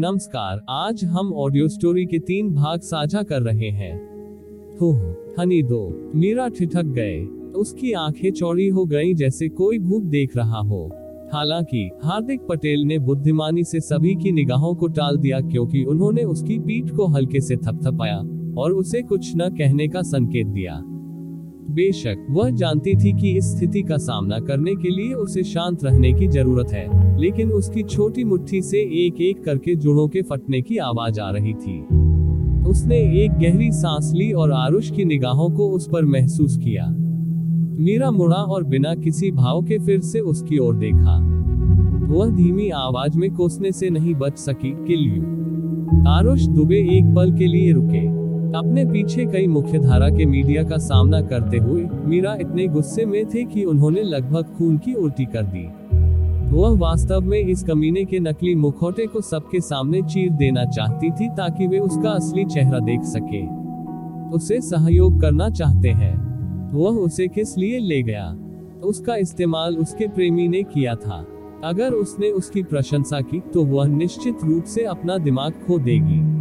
नमस्कार, आज हम ऑडियो स्टोरी के तीन भाग साझा कर रहे हैं। हो हनी दो, मीरा ठिठक गए, उसकी आँखें चौड़ी हो गईं जैसे कोई भूत देख रहा हो। हालाँकि, हार्दिक पटेल ने बुद्धिमानी से सभी की निगाहों को टाल दिया क्योंकि उन्होंने उसकी पीठ को हल्के से थपथपाया, और उसे कुछ न कहने का संकेत दिया। बेशक, वह जानती थी कि इस स्थिति का सामना करने के लिए उसे शांत रहने की ज़रूरत है, लेकिन उसकी छोटी मुट्ठी से एक एक करके जुड़ों के फटने की आवाज़ आ रही थी। उसने एक गहरी सांस ली और आरुष की निगाहों को उस पर महसूस किया। मीरा मुड़ा और बिना किसी भाव के फिर से उसकी ओर देखा। वह धीमी आवाज़ में कोसने से नहीं बच सकी किल आरुष दुबे एक पल के लिए रुके। अपने पीछे कई मुख्यधारा के मीडिया का सामना करते हुए, मीरा इतने गुस्से में थे कि उन्होंने लगभग खून की उल्टी कर दी। वह वास्तव में इस कमीने के नकली मुखौटे को सबके सामने चीर देना चाहती थी ताकि वे उसका असली चेहरा देख सके। उसे सहयोग करना चाहते हैं। वह उसे किस लिए ले गया? उसका इस्तेमाल उसके प्रेमी ने किया था। अगर उसने उसकी प्रशंसा की तो वह निश्चित रूप से अपना दिमाग खो देगी।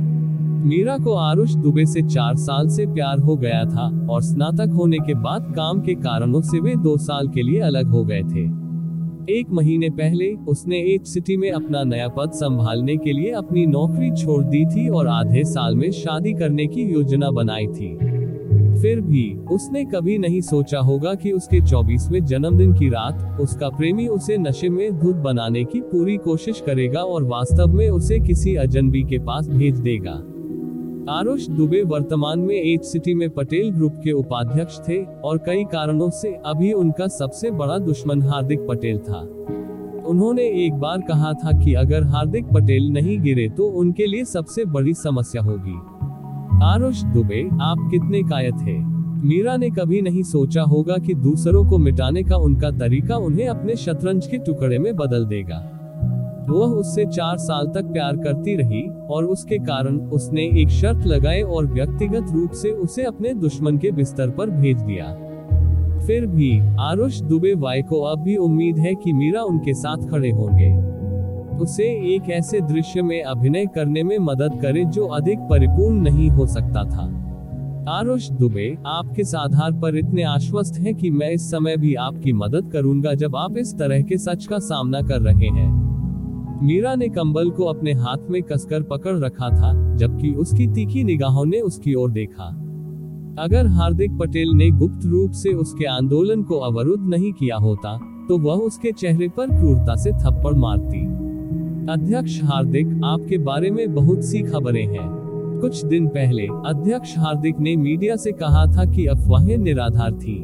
मीरा को आरुष दुबे से चार साल से प्यार हो गया था और स्नातक होने के बाद काम के कारणों से वे दो साल के लिए अलग हो गए थे। एक महीने पहले, उसने एच सिटी में अपना नया पद संभालने के लिए अपनी नौकरी छोड़ दी थी और आधे साल में शादी करने की योजना बनाई थी। फिर भी, उसने कभी नहीं सोचा होगा कि उसके 24वें जन्मदिन की रात, उसका प्रेमी उसे नशे में धुत बनाने की पूरी कोशिश करेगा और वास्तव में उसे किसी अजनबी के पास भेज देगा। आरुष दुबे वर्तमान में एच सिटी में पटेल ग्रुप के उपाध्यक्ष थे और कई कारणों से अभी उनका सबसे बड़ा दुश्मन हार्दिक पटेल था। उन्होंने एक बार कहा था कि अगर हार्दिक पटेल नहीं गिरे तो उनके लिए सबसे बड़ी समस्या होगी। आरुष दुबे, आप कितने कायत थे मीरा ने कभी नहीं सोचा होगा कि दूसरों को मिटाने का उनका तरीका उन्हें अपने शतरंज के टुकड़े में बदल देगा। वह उससे चार साल तक प्यार करती रही और उसके कारण उसने एक शर्त लगाए और व्यक्तिगत रूप से उसे अपने दुश्मन के बिस्तर पर भेज दिया। फिर भी, आरुष दुबे वाई को अब भी उम्मीद है कि मीरा उनके साथ खड़े होंगे। उसे एक ऐसे दृश्य में अभिनय करने में मदद करे जो अधिक परिपूर्ण नहीं हो सकता था। आरुष दुबे आप किस आधार पर इतने आश्वस्त हैं कि मैं इस समय भी आपकी मदद करूँगा जब आप इस तरह के सच का सामना कर रहे हैं। मीरा ने कंबल को अपने हाथ में कसकर पकड़ रखा था, जबकि उसकी तीखी निगाहों ने उसकी ओर देखा। अगर हार्दिक पटेल ने गुप्त रूप से उसके आंदोलन को अवरुद्ध नहीं किया होता तो वह उसके चेहरे पर क्रूरता से थप्पड़ मारती। अध्यक्ष हार्दिक, आपके बारे में बहुत सी खबरें हैं। कुछ दिन पहले, अध्यक्ष हार्दिक ने मीडिया से कहा था कि अफवाहें निराधार थी।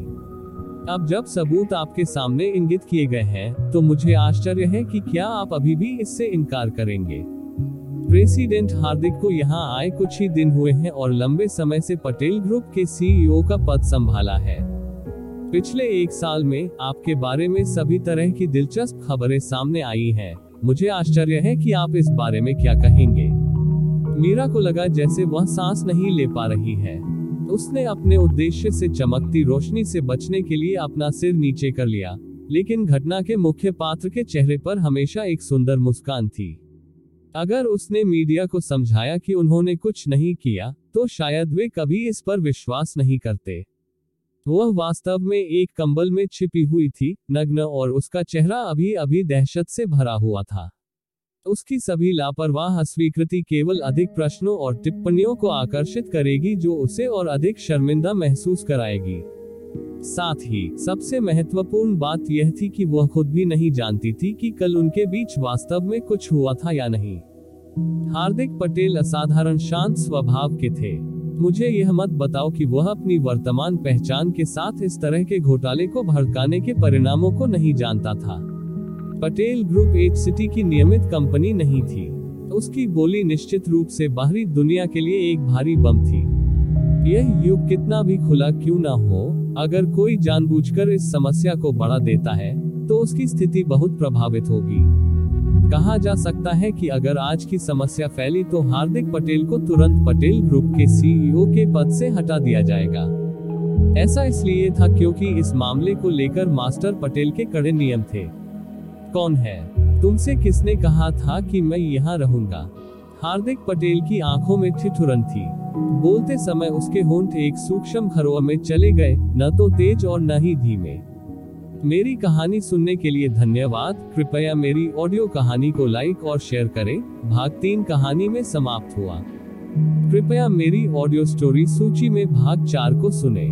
अब जब सबूत आपके सामने इंगित किए गए हैं तो मुझे आश्चर्य है कि क्या आप अभी भी इससे इनकार करेंगे। प्रेसिडेंट हार्दिक को यहाँ आए कुछ ही दिन हुए हैं और लंबे समय से पटेल ग्रुप के सीईओ का पद संभाला है। पिछले एक साल में आपके बारे में सभी तरह की दिलचस्प खबरें सामने आई हैं। मुझे आश्चर्य है कि आप इस बारे में क्या कहेंगे। मीरा को लगा जैसे वह सांस नहीं ले पा रही है। उसने अपने उद्देश्य से चमकती रोशनी से बचने के लिए अपना सिर नीचे कर लिया, लेकिन घटना के मुख्य पात्र के चेहरे पर हमेशा एक सुंदर मुस्कान थी। अगर उसने मीडिया को समझाया कि उन्होंने कुछ नहीं किया तो शायद वे कभी इस पर विश्वास नहीं करते। वह वास्तव में एक कंबल में छिपी हुई थी, नग्न और उसका चेहरा अभी अभी दहशत से भरा हुआ था। उसकी सभी लापरवाह अस्वीकृति केवल अधिक प्रश्नों और टिप्पणियों को आकर्षित करेगी जो उसे और अधिक शर्मिंदा महसूस कराएगी। साथ ही, सबसे महत्वपूर्ण बात यह थी कि वह खुद भी नहीं जानती थी कि कल उनके बीच वास्तव में कुछ हुआ था या नहीं। हार्दिक पटेल असाधारण शांत स्वभाव के थे। मुझे यह मत बताओ कि वह अपनी वर्तमान पहचान के साथ इस तरह के घोटाले को भड़काने के परिणामों को नहीं जानता था। पटेल ग्रुप एच सिटी की नियमित कंपनी नहीं थी। उसकी बोली निश्चित रूप से बाहरी दुनिया के लिए एक भारी बम थी। यह युग कितना भी खुला क्यों ना हो, अगर कोई जानबूझकर इस समस्या को बढ़ा देता है तो उसकी स्थिति बहुत प्रभावित होगी। कहा जा सकता है कि अगर आज की समस्या फैली तो हार्दिक पटेल को तुरंत पटेल ग्रुप के सीईओ के पद से हटा दिया जाएगा। ऐसा इसलिए था क्योंकि इस मामले को लेकर मास्टर पटेल के कड़े नियम थे। कौन है? तुमसे किसने कहा था कि मैं यहाँ रहूँगा? हार्दिक पटेल की आँखों में ठिठुरन थी। बोलते समय उसके होंठ एक सूक्ष्म खरोह में चले गए, न तो तेज और न ही धीमे। मेरी कहानी सुनने के लिए धन्यवाद। कृपया मेरी ऑडियो कहानी को लाइक और शेयर करें। भाग तीन कहानी में समाप्त हुआ। कृपया मेरी ऑडियो स्टोरी सूची में भाग चार को सुने।